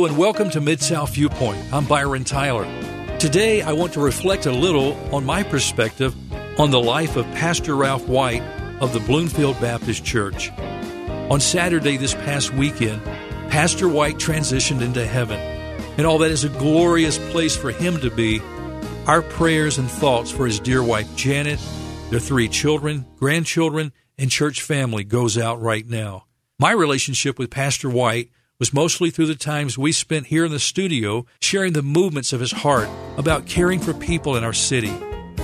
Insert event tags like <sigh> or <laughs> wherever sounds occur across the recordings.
And welcome to Mid South Viewpoint. I'm Byron Tyler. Today I want to reflect a little on my perspective on the life of Pastor Ralph White of the Bloomfield Baptist Church. On Saturday this past weekend, Pastor White transitioned into heaven, and all that is a glorious place for him to be. Our prayers and thoughts for his dear wife Janet, their three children, grandchildren, and church family goes out right now. My relationship with Pastor White was mostly through the times we spent here in the studio sharing the movements of his heart about caring for people in our city.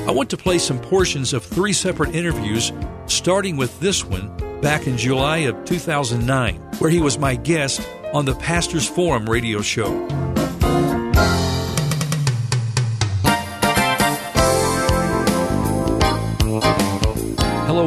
I want to play some portions of three separate interviews, starting with this one back in July of 2009, where he was my guest on the Pastors Forum radio show.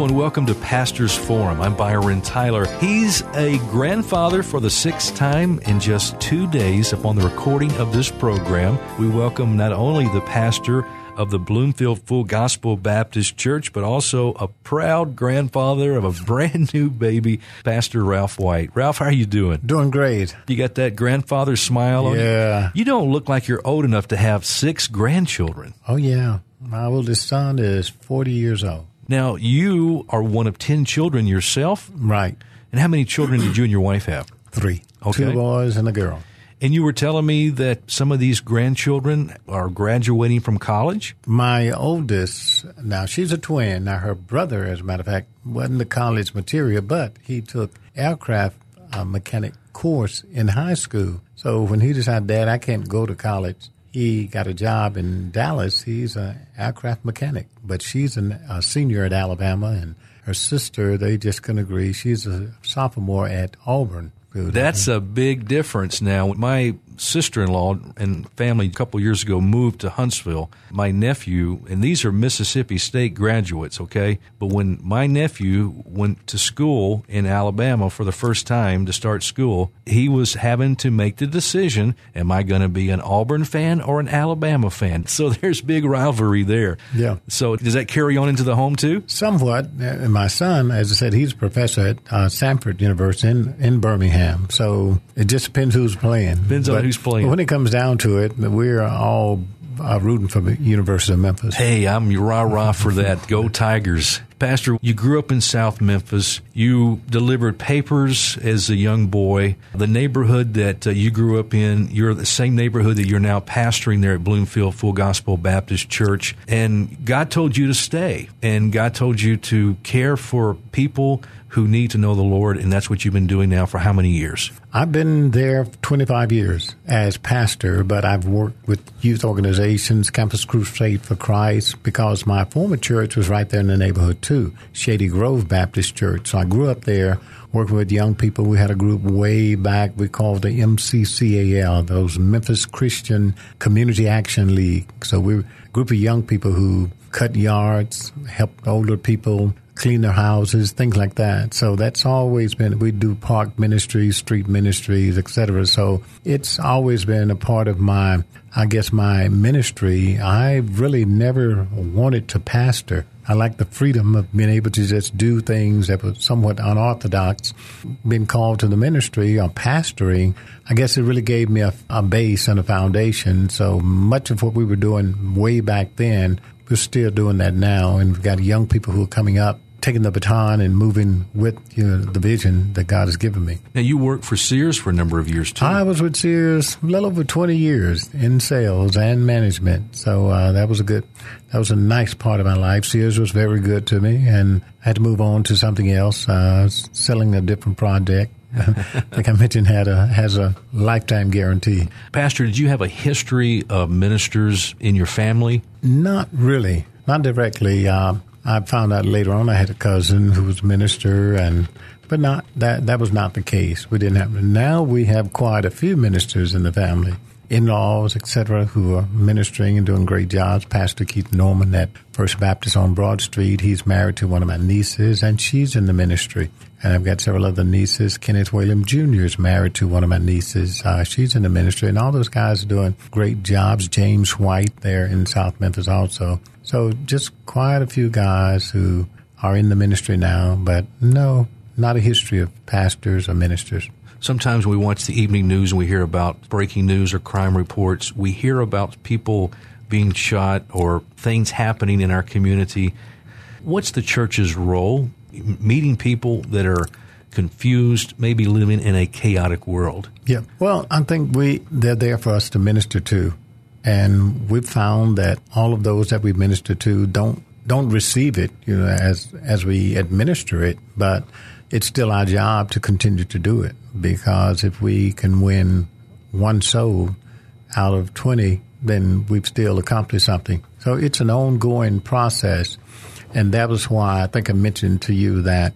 And welcome to Pastors Forum. I'm Byron Tyler. He's a grandfather for the sixth time in just two days upon the recording of this program. We welcome not only the pastor of the Bloomfield Full Gospel Baptist Church, but also a proud grandfather of a <laughs> brand new baby, Pastor Ralph White. Ralph, how are you doing? Doing great. You got that grandfather smile on Yeah. you? You don't look like you're old enough to have six grandchildren. Oh, yeah. My oldest son is 40 years old. Now, you are one of 10 children yourself. Right. And how many children did you and your wife have? Three. Okay. Two boys and a girl. And you were telling me that some of these grandchildren are graduating from college? My oldest, now she's a twin. Now, her brother, as a matter of fact, wasn't the college material, but he took aircraft uh, mechanic course in high school. So when he decided, Dad, I can't go to college, he got a job in Dallas. He's an aircraft mechanic, but she's an, a senior at Alabama, and her sister, they just couldn't agree. She's a sophomore at Auburn. That's a big difference now. My sister in law and family a couple years ago moved to Huntsville. My nephew, and these are Mississippi State graduates, okay? But when my nephew went to school in Alabama for the first time to start school, he was having to make the decision am I going to be an Auburn fan or an Alabama fan? <laughs> So there's big rivalry there. Yeah. So does that carry on into the home too? Somewhat. And my son, as I said, he's a professor at uh, Samford University in, in Birmingham. So it just depends who's playing. Depends on who's playing. When it comes down to it, we're all uh, rooting for the University of Memphis. Hey, I'm rah rah for that. Go Tigers. Pastor, you grew up in South Memphis. You delivered papers as a young boy. The neighborhood that uh, you grew up in, you're the same neighborhood that you're now pastoring there at Bloomfield Full Gospel Baptist Church. And God told you to stay, and God told you to care for people who need to know the Lord, and that's what you've been doing now for how many years? I've been there 25 years as pastor, but I've worked with youth organizations, Campus Crusade for Christ, because my former church was right there in the neighborhood too, Shady Grove Baptist Church. So I grew up there working with young people. We had a group way back we called the MCCAL, those Memphis Christian Community Action League. So we were a group of young people who cut yards, helped older people clean their houses, things like that. So that's always been, we do park ministries, street ministries, etc. So it's always been a part of my, I guess, my ministry. I really never wanted to pastor. I like the freedom of being able to just do things that were somewhat unorthodox. Being called to the ministry or pastoring, I guess it really gave me a, a base and a foundation. So much of what we were doing way back then, we're still doing that now. And we've got young people who are coming up taking the baton and moving with you know, the vision that God has given me. Now, you worked for Sears for a number of years, too. I was with Sears a little over 20 years in sales and management. So uh, that was a good, that was a nice part of my life. Sears was very good to me, and I had to move on to something else, uh, selling a different project. <laughs> like I mentioned, had a has a lifetime guarantee. Pastor, did you have a history of ministers in your family? Not really, not directly. Uh, I found out later on I had a cousin who was a minister, and but not that that was not the case. We didn't have. Now we have quite a few ministers in the family, in-laws, etc., who are ministering and doing great jobs. Pastor Keith Norman at First Baptist on Broad Street. He's married to one of my nieces, and she's in the ministry. And I've got several other nieces. Kenneth William Jr. is married to one of my nieces. Uh, she's in the ministry, and all those guys are doing great jobs. James White there in South Memphis also. So just quite a few guys who are in the ministry now, but no, not a history of pastors or ministers. sometimes we watch the evening news and we hear about breaking news or crime reports. We hear about people being shot or things happening in our community. What's the church's role? Meeting people that are confused, maybe living in a chaotic world. Yeah. Well, I think we they're there for us to minister to. And we've found that all of those that we minister to don't don't receive it, you know, as as we administer it, but it's still our job to continue to do it because if we can win one soul out of 20, then we've still accomplished something. So it's an ongoing process. And that was why I think I mentioned to you that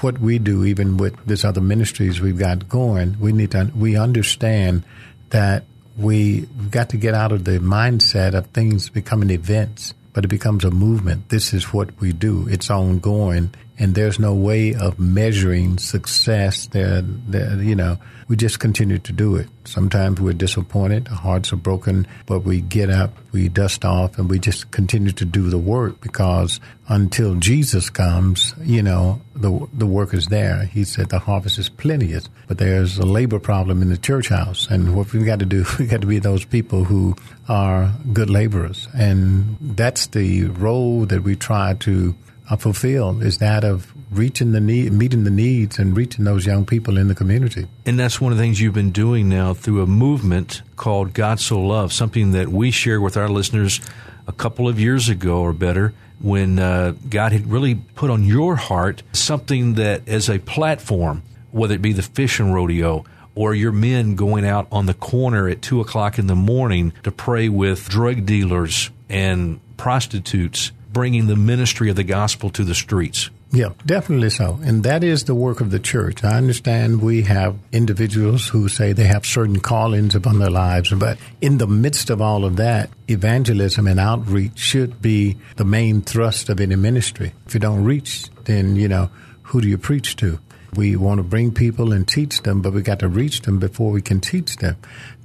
what we do, even with this other ministries we've got going, we need to, we understand that we, we've got to get out of the mindset of things becoming events, but it becomes a movement. This is what we do. It's ongoing and there's no way of measuring success there, there you know. We just continue to do it. Sometimes we're disappointed our hearts are broken but we get up we dust off and we just continue to do the work because until jesus comes you know the the work is there. He said the harvest is plenteous but there's a labor problem in the church house. And what we've got to do <laughs> we got to be those people who are good laborers. And that's the role that we try to fulfill is that of reaching the need, meeting the needs, and reaching those young people in the community. And that's one of the things you've been doing now through a movement called God So Love, something that we shared with our listeners a couple of years ago or better when uh, God had really put on your heart something that as a platform, whether it be the fishing rodeo or your men going out on the corner at two o'clock in the morning to pray with drug dealers and prostitutes bringing the ministry of the gospel to the streets. Yeah, definitely so. And that is the work of the church. I understand we have individuals who say they have certain callings upon their lives, but in the midst of all of that, evangelism and outreach should be the main thrust of any ministry. If you don't reach, then, you know, who do you preach to? We want to bring people and teach them, but we got to reach them before we can teach them.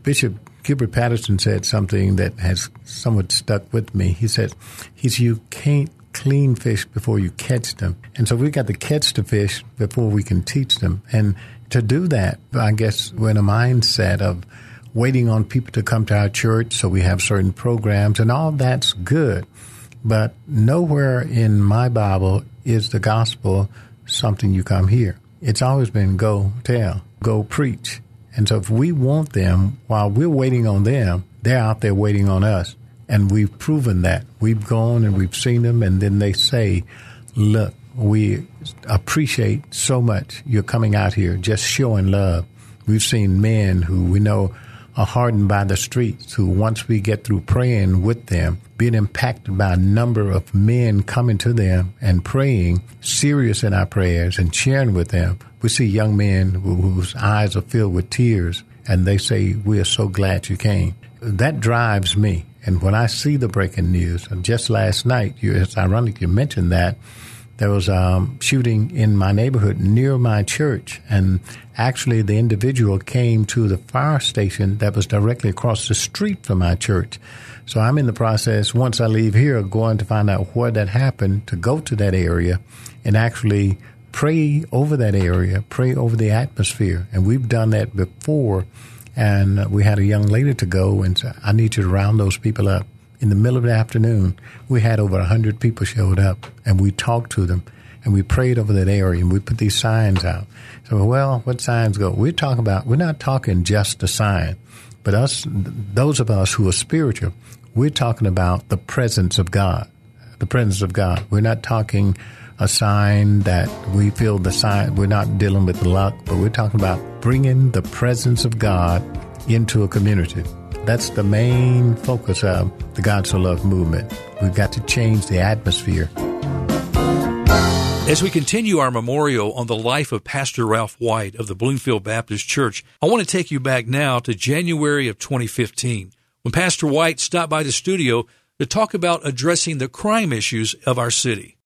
Bishop Gilbert Patterson said something that has somewhat stuck with me. He said, "He said you can't clean fish before you catch them, and so we've got to catch the fish before we can teach them. And to do that, I guess we're in a mindset of waiting on people to come to our church, so we have certain programs, and all that's good. But nowhere in my Bible is the gospel something you come here. It's always been go tell, go preach. And so if we want them while we're waiting on them, they're out there waiting on us. And we've proven that. We've gone and we've seen them, and then they say, Look, we appreciate so much you're coming out here, just showing love. We've seen men who we know are hardened by the streets, who once we get through praying with them, being impacted by a number of men coming to them and praying, serious in our prayers and sharing with them. We see young men whose eyes are filled with tears and they say, We are so glad you came. That drives me. And when I see the breaking news, and just last night, you, it's ironic you mentioned that, there was a um, shooting in my neighborhood near my church, and actually the individual came to the fire station that was directly across the street from my church. So I'm in the process, once I leave here, going to find out where that happened, to go to that area and actually pray over that area, pray over the atmosphere. And we've done that before. And we had a young lady to go and say, I need you to round those people up in the middle of the afternoon, we had over 100 people showed up and we talked to them and we prayed over that area and we put these signs out. So, well, what signs go? We're talking about, we're not talking just a sign, but us, those of us who are spiritual, we're talking about the presence of God. The presence of God. We're not talking a sign that we feel the sign, we're not dealing with luck, but we're talking about bringing the presence of God into a community. That's the main focus of the God So Love movement. We've got to change the atmosphere. As we continue our memorial on the life of Pastor Ralph White of the Bloomfield Baptist Church, I want to take you back now to January of 2015 when Pastor White stopped by the studio to talk about addressing the crime issues of our city.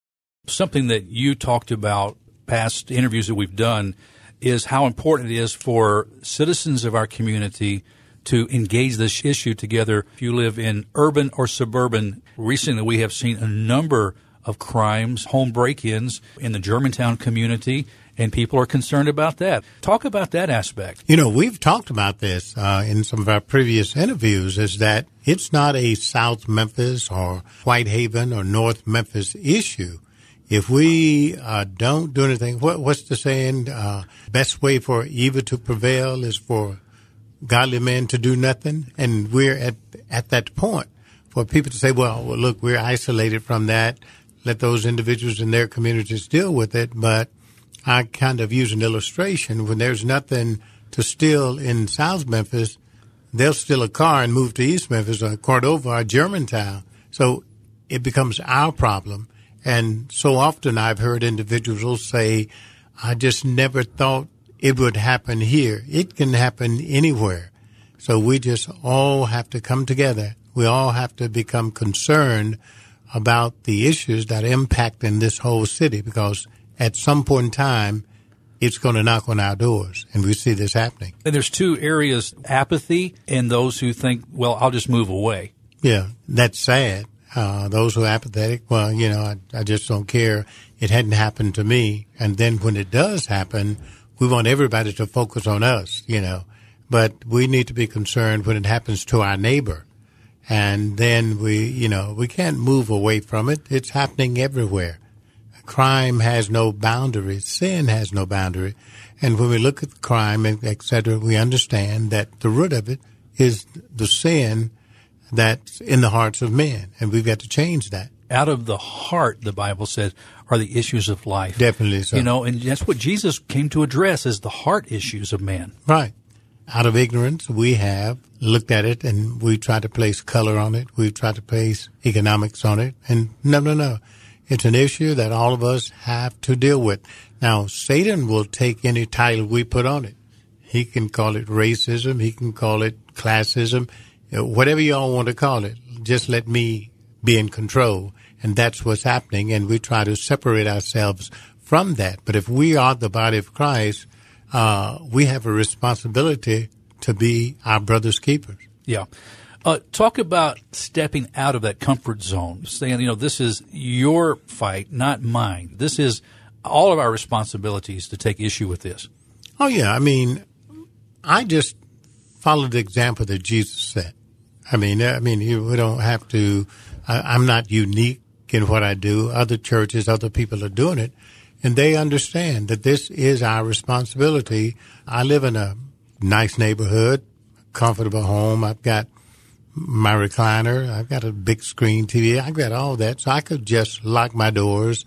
Something that you talked about past interviews that we've done is how important it is for citizens of our community to engage this issue together. If you live in urban or suburban, recently we have seen a number of crimes, home break ins in the Germantown community, and people are concerned about that. Talk about that aspect. You know, we've talked about this uh, in some of our previous interviews is that it's not a South Memphis or Whitehaven or North Memphis issue. If we uh, don't do anything, what, what's the saying? Uh, best way for evil to prevail is for godly men to do nothing. And we're at, at that point for people to say, well, well, look, we're isolated from that. Let those individuals in their communities deal with it. But I kind of use an illustration when there's nothing to steal in South Memphis, they'll steal a car and move to East Memphis or Cordova or Germantown. So it becomes our problem. And so often I've heard individuals say, I just never thought it would happen here. It can happen anywhere. So we just all have to come together. We all have to become concerned about the issues that impact in this whole city because at some point in time, it's going to knock on our doors. And we see this happening. And there's two areas apathy and those who think, well, I'll just move away. Yeah, that's sad. Uh, those who are apathetic, well, you know, I, I just don't care. It hadn't happened to me. And then when it does happen, we want everybody to focus on us, you know. But we need to be concerned when it happens to our neighbor. And then we, you know, we can't move away from it. It's happening everywhere. Crime has no boundary. Sin has no boundary. And when we look at crime, et cetera, we understand that the root of it is the sin that's in the hearts of men. And we've got to change that. Out of the heart, the Bible says, are the issues of life. Definitely so. You know, and that's what Jesus came to address is the heart issues of man. Right. Out of ignorance, we have looked at it and we tried to place color on it. We've tried to place economics on it. And no, no, no. It's an issue that all of us have to deal with. Now, Satan will take any title we put on it. He can call it racism. He can call it classism. Whatever y'all want to call it. Just let me be in control. And that's what's happening. And we try to separate ourselves from that. But if we are the body of Christ, uh, we have a responsibility to be our brother's keepers. Yeah. Uh, talk about stepping out of that comfort zone, saying, you know, this is your fight, not mine. This is all of our responsibilities to take issue with this. Oh, yeah. I mean, I just followed the example that Jesus set. I mean, I mean, you, we don't have to, I, I'm not unique in what I do. Other churches, other people are doing it, and they understand that this is our responsibility. I live in a nice neighborhood, comfortable home. I've got my recliner. I've got a big screen TV. I've got all that. So I could just lock my doors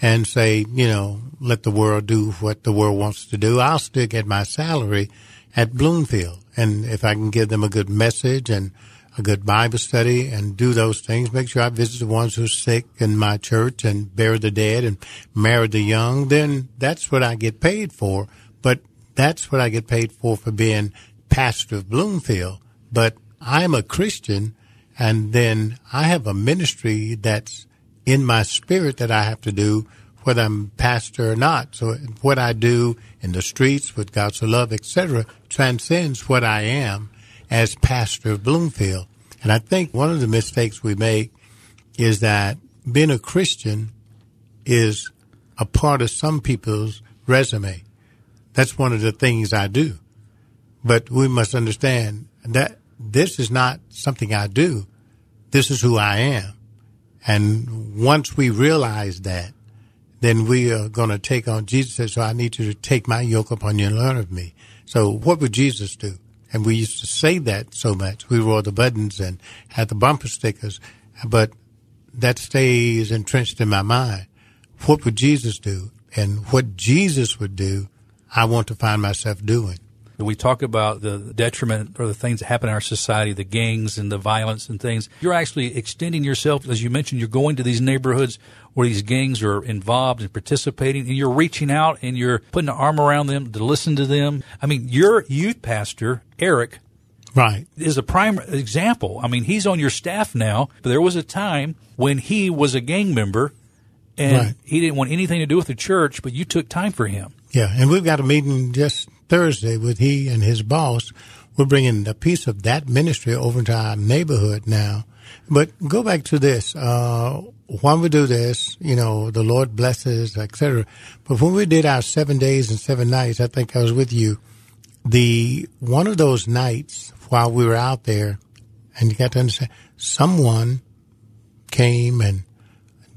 and say, you know, let the world do what the world wants to do. I'll still get my salary at Bloomfield. And if I can give them a good message and a good Bible study and do those things, make sure I visit the ones who are sick in my church and bury the dead and marry the young, then that's what I get paid for. But that's what I get paid for for being pastor of Bloomfield. But I'm a Christian, and then I have a ministry that's in my spirit that I have to do, whether I'm pastor or not. So what I do in the streets with God's love, etc., transcends what I am as pastor of Bloomfield. And I think one of the mistakes we make is that being a Christian is a part of some people's resume. That's one of the things I do. But we must understand that this is not something I do. This is who I am. And once we realize that, then we are going to take on, Jesus so I need you to take my yoke upon you and learn of me. So what would Jesus do? And we used to say that so much. We wore the buttons and had the bumper stickers, but that stays entrenched in my mind. What would Jesus do? And what Jesus would do, I want to find myself doing we talk about the detriment or the things that happen in our society, the gangs and the violence and things. You're actually extending yourself, as you mentioned, you're going to these neighborhoods where these gangs are involved and participating, and you're reaching out and you're putting an arm around them to listen to them. I mean, your youth pastor, Eric, right, is a prime example. I mean, he's on your staff now, but there was a time when he was a gang member and right. he didn't want anything to do with the church, but you took time for him. Yeah, and we've got a meeting just Thursday with he and his boss. We're bringing a piece of that ministry over to our neighborhood now. But go back to this. Uh, when we do this, you know, the Lord blesses, etc. But when we did our seven days and seven nights, I think I was with you. The one of those nights while we were out there, and you got to understand, someone came and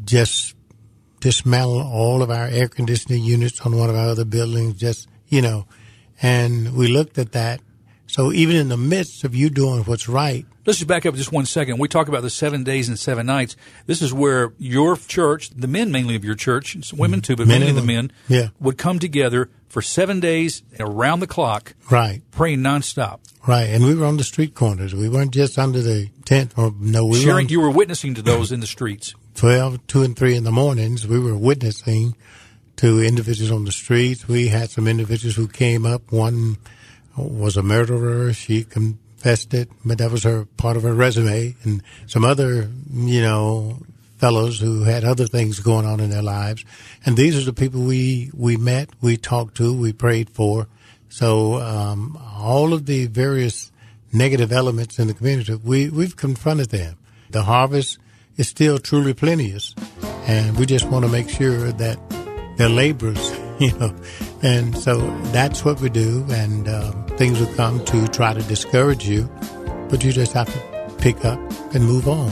just dismantled all of our air conditioning units on one of our other buildings. Just you know, and we looked at that. So even in the midst of you doing what's right, Let's just back up just one second. We talk about the seven days and seven nights. This is where your church, the men mainly of your church, women too, but Men mainly the men, Yeah. would come together for seven days around the clock, right, praying nonstop. right, and we were on the street corners. We weren't just under the tent, or no, we were Sharing, on you were witnessing to those in the streets. 12, 2 and 3 in the mornings, we were witnessing to individuals on the streets. We had some individuals who came up. One was a murderer. She confessed it, but that was her part of her resume. And some other, you know, fellows who had other things going on in their lives. And these are the people we, we met, we talked to, we prayed for. So, um, all of the various negative elements in the community, we, we've confronted them. The harvest is still truly plenteous, and we just want to make sure that they're laborers, <laughs> you know. And so that's what we do, and um, things will come to try to discourage you, but you just have to pick up and move on.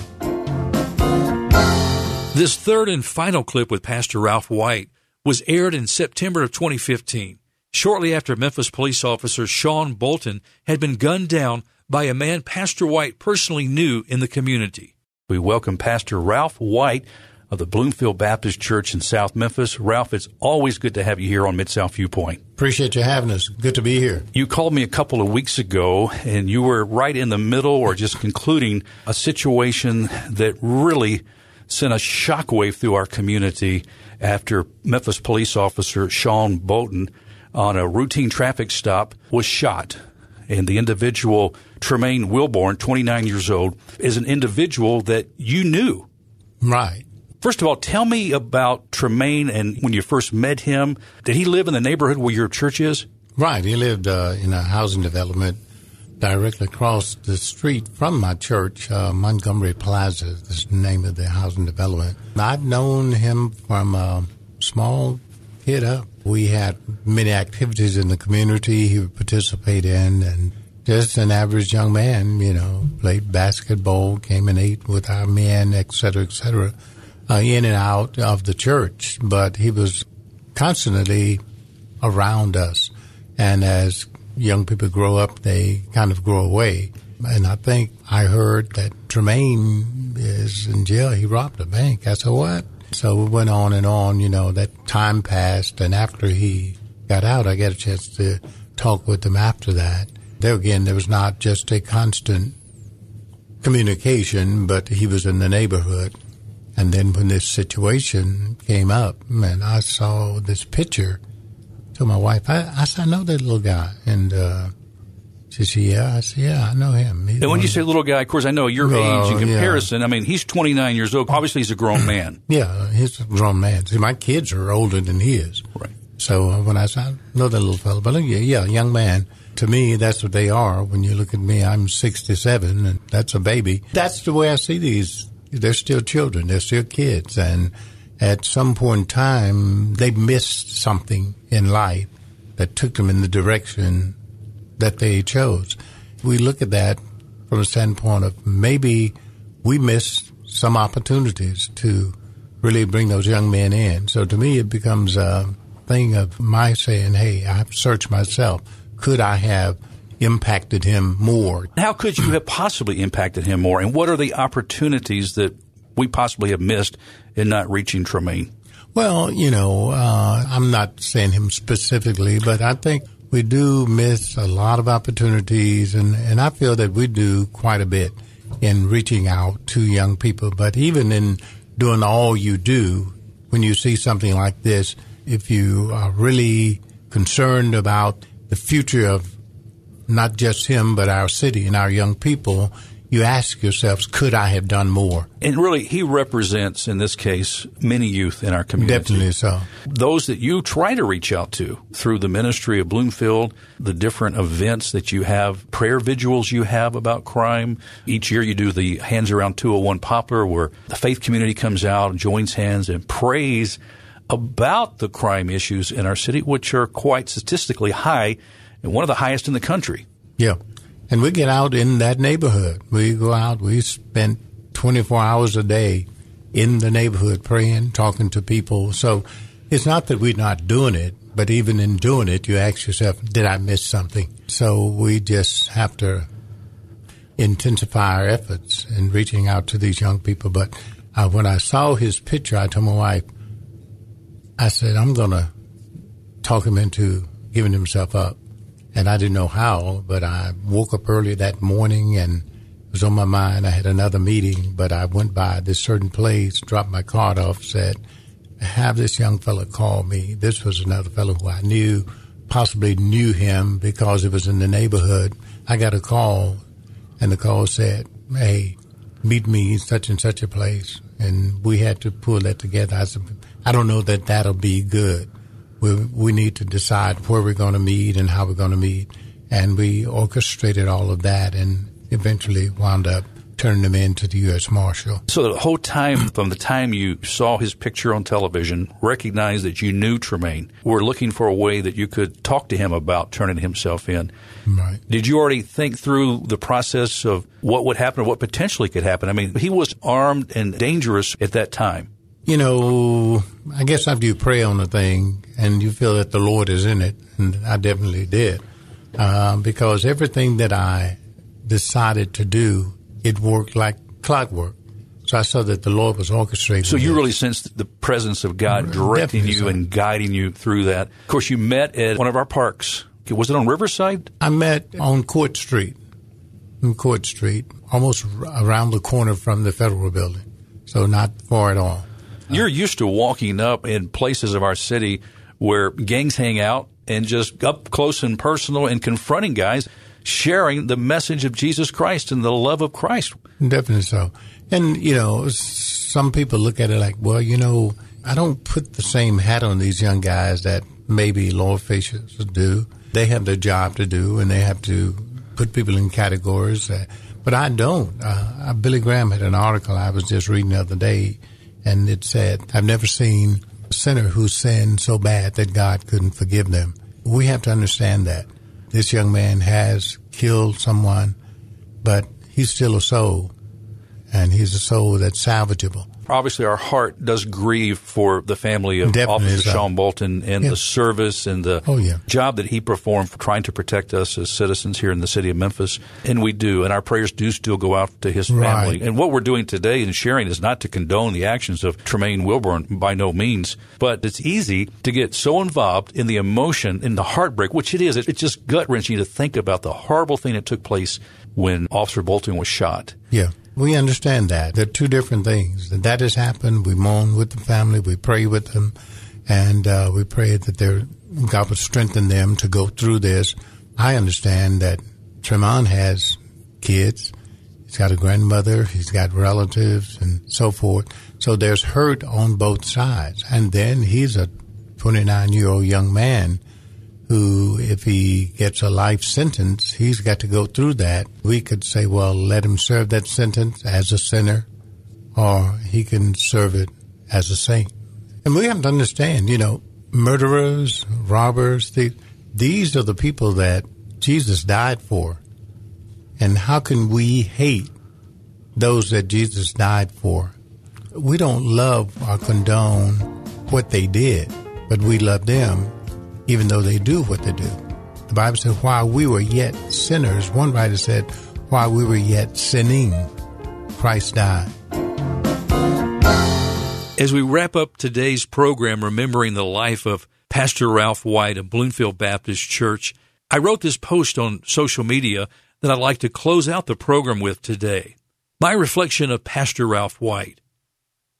This third and final clip with Pastor Ralph White was aired in September of 2015, shortly after Memphis police officer Sean Bolton had been gunned down by a man Pastor White personally knew in the community. We welcome Pastor Ralph White of the Bloomfield Baptist Church in South Memphis. Ralph, it's always good to have you here on Mid South Viewpoint. Appreciate you having us. Good to be here. You called me a couple of weeks ago, and you were right in the middle or just concluding a situation that really sent a shockwave through our community after Memphis police officer Sean Bolton on a routine traffic stop was shot. And the individual, Tremaine Wilbourn, 29 years old, is an individual that you knew. Right. First of all, tell me about Tremaine and when you first met him. Did he live in the neighborhood where your church is? Right. He lived uh, in a housing development directly across the street from my church, uh, Montgomery Plaza is the name of the housing development. I've known him from a small kid up. We had many activities in the community he would participate in, and just an average young man, you know, played basketball, came and ate with our men, et cetera, et cetera, uh, in and out of the church. But he was constantly around us. And as young people grow up, they kind of grow away. And I think I heard that Tremaine is in jail. He robbed a bank. I said, what? So we went on and on, you know, that time passed. And after he got out, I got a chance to talk with him after that. There again, there was not just a constant communication, but he was in the neighborhood. And then when this situation came up, man, I saw this picture. Told my wife, I, I said, I know that little guy. And uh, she said, Yeah. I said, Yeah, I know him. He's And when you say little guy, of course, I know your Well, age in yeah. comparison. I mean, he's 29 years old. Obviously, he's a grown <clears throat> man. Yeah, he's a grown man. See, my kids are older than he is. Right. So uh, when I said, I know that little fellow, but yeah, yeah, young man. To me, that's what they are. When you look at me, I'm 67, and that's a baby. That's the way I see these. They're still children. They're still kids. And at some point in time, they missed something in life that took them in the direction that they chose. We look at that from a standpoint of maybe we missed some opportunities to really bring those young men in. So to me, it becomes a thing of my saying, hey, I've searched myself. Could I have impacted him more? How could you have possibly impacted him more? And what are the opportunities that we possibly have missed in not reaching Tremaine? Well, you know, uh, I'm not saying him specifically, but I think we do miss a lot of opportunities, and, and I feel that we do quite a bit in reaching out to young people. But even in doing all you do, when you see something like this, if you are really concerned about the future of not just him, but our city and our young people, you ask yourselves, could I have done more? And really, he represents, in this case, many youth in our community. Definitely so. Those that you try to reach out to through the ministry of Bloomfield, the different events that you have, prayer vigils you have about crime. Each year you do the Hands Around 201 Poplar where the faith community comes out and joins hands and prays about the crime issues in our city, which are quite statistically high and one of the highest in the country. Yeah. And we get out in that neighborhood. We go out, we spend 24 hours a day in the neighborhood praying, talking to people. So it's not that we're not doing it, but even in doing it, you ask yourself, did I miss something? So we just have to intensify our efforts in reaching out to these young people. But uh, when I saw his picture, I told my wife, I said, I'm going to talk him into giving himself up and I didn't know how, but I woke up early that morning and it was on my mind. I had another meeting, but I went by this certain place, dropped my card off, said, have this young fellow call me. This was another fellow who I knew, possibly knew him because it was in the neighborhood. I got a call and the call said, hey, meet me in such and such a place. And we had to pull that together. I said, I don't know that that'll be good we, we need to decide where we're going to meet and how we're going to meet. And we orchestrated all of that and eventually wound up turning him into the U.S. Marshal. So the whole time, from the time you saw his picture on television, recognized that you knew Tremaine, were looking for a way that you could talk to him about turning himself in. Right. Did you already think through the process of what would happen or what potentially could happen? I mean, he was armed and dangerous at that time. You know, I guess after you pray on a thing and you feel that the Lord is in it, and I definitely did, uh, because everything that I decided to do, it worked like clockwork. So I saw that the Lord was orchestrating. So you really sensed the presence of God directing Definitely you so. and guiding you through that. Of course, you met at one of our parks. Was it on Riverside? I met on Court Street, on Court Street, almost around the corner from the Federal Building. So not far at all. You're used to walking up in places of our city where gangs hang out and just up close and personal and confronting guys, sharing the message of Jesus Christ and the love of Christ. Definitely so. And, you know, some people look at it like, well, you know, I don't put the same hat on these young guys that maybe law officials do. They have their job to do and they have to put people in categories. Uh, but I don't. Uh, Billy Graham had an article I was just reading the other day and it said, I've never seen a sinner who sinned so bad that God couldn't forgive them. We have to understand that. This young man has killed someone, but he's still a soul, and he's a soul that's salvageable obviously our heart does grieve for the family of Definitely Officer Sean Bolton and yeah. the service and the oh, yeah. job that he performed for trying to protect us as citizens here in the city of Memphis. And we do. And our prayers do still go out to his family. Right. And what we're doing today and sharing is not to condone the actions of Tremaine Wilbourn by no means, but it's easy to get so involved in the emotion, in the heartbreak, which it is. It's just gut wrenching to think about the horrible thing that took place when Officer Bolton was shot. Yeah. We understand that. They're two different things. That that has happened. We mourn with the family. We pray with them. And uh, we pray that God would strengthen them to go through this. I understand that Tremont has kids. He's got a grandmother. He's got relatives and so forth. So there's hurt on both sides. And then he's a 29 year old young man who, if he gets a life sentence, he's got to go through that. We could say, well, let him serve that sentence as a sinner, or he can serve it as a saint. And we have to understand, you know, murderers, robbers, the, these are the people that Jesus died for. And how can we hate those that Jesus died for? We don't love or condone what they did, but we love them even though they do what they do. The Bible said, while we were yet sinners, one writer said, while we were yet sinning, Christ died. As we wrap up today's program, remembering the life of Pastor Ralph White of Bloomfield Baptist Church, I wrote this post on social media that I'd like to close out the program with today. My reflection of Pastor Ralph White.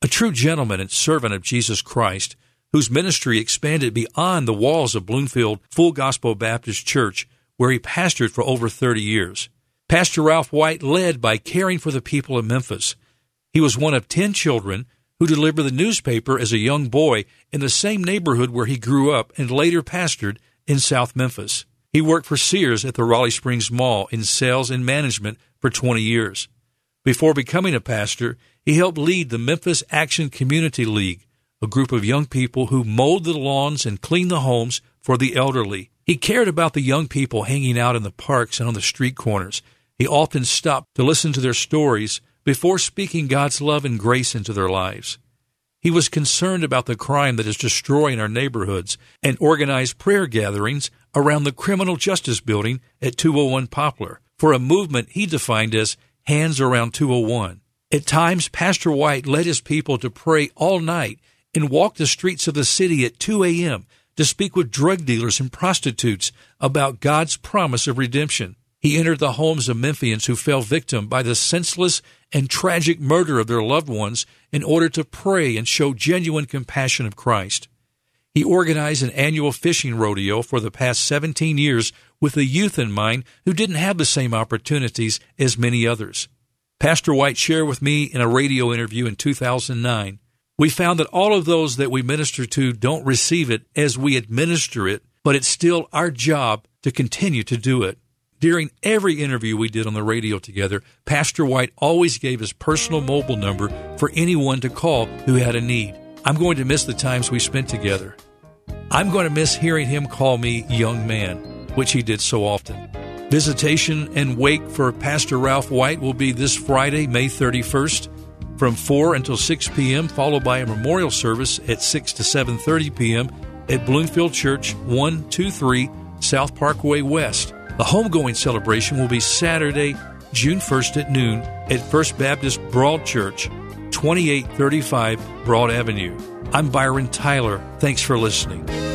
A true gentleman and servant of Jesus Christ whose ministry expanded beyond the walls of Bloomfield Full Gospel Baptist Church, where he pastored for over 30 years. Pastor Ralph White led by caring for the people of Memphis. He was one of 10 children who delivered the newspaper as a young boy in the same neighborhood where he grew up and later pastored in South Memphis. He worked for Sears at the Raleigh Springs Mall in sales and management for 20 years. Before becoming a pastor, he helped lead the Memphis Action Community League, a group of young people who mowed the lawns and cleaned the homes for the elderly. He cared about the young people hanging out in the parks and on the street corners. He often stopped to listen to their stories before speaking God's love and grace into their lives. He was concerned about the crime that is destroying our neighborhoods and organized prayer gatherings around the Criminal Justice Building at 201 Poplar for a movement he defined as Hands Around 201. At times, Pastor White led his people to pray all night and walk the streets of the city at 2 a.m. to speak with drug dealers and prostitutes about God's promise of redemption. He entered the homes of Memphians who fell victim by the senseless and tragic murder of their loved ones in order to pray and show genuine compassion of Christ. He organized an annual fishing rodeo for the past 17 years with the youth in mind who didn't have the same opportunities as many others. Pastor White shared with me in a radio interview in 2009. We found that all of those that we minister to don't receive it as we administer it, but it's still our job to continue to do it. During every interview we did on the radio together, Pastor White always gave his personal mobile number for anyone to call who had a need. I'm going to miss the times we spent together. I'm going to miss hearing him call me young man, which he did so often. Visitation and wake for Pastor Ralph White will be this Friday, May 31st from 4 until 6 p.m., followed by a memorial service at 6 to 7:30 p.m. at Bloomfield Church, 123 South Parkway West. The homegoing celebration will be Saturday, June 1st at noon at First Baptist Broad Church, 2835 Broad Avenue. I'm Byron Tyler. Thanks for listening.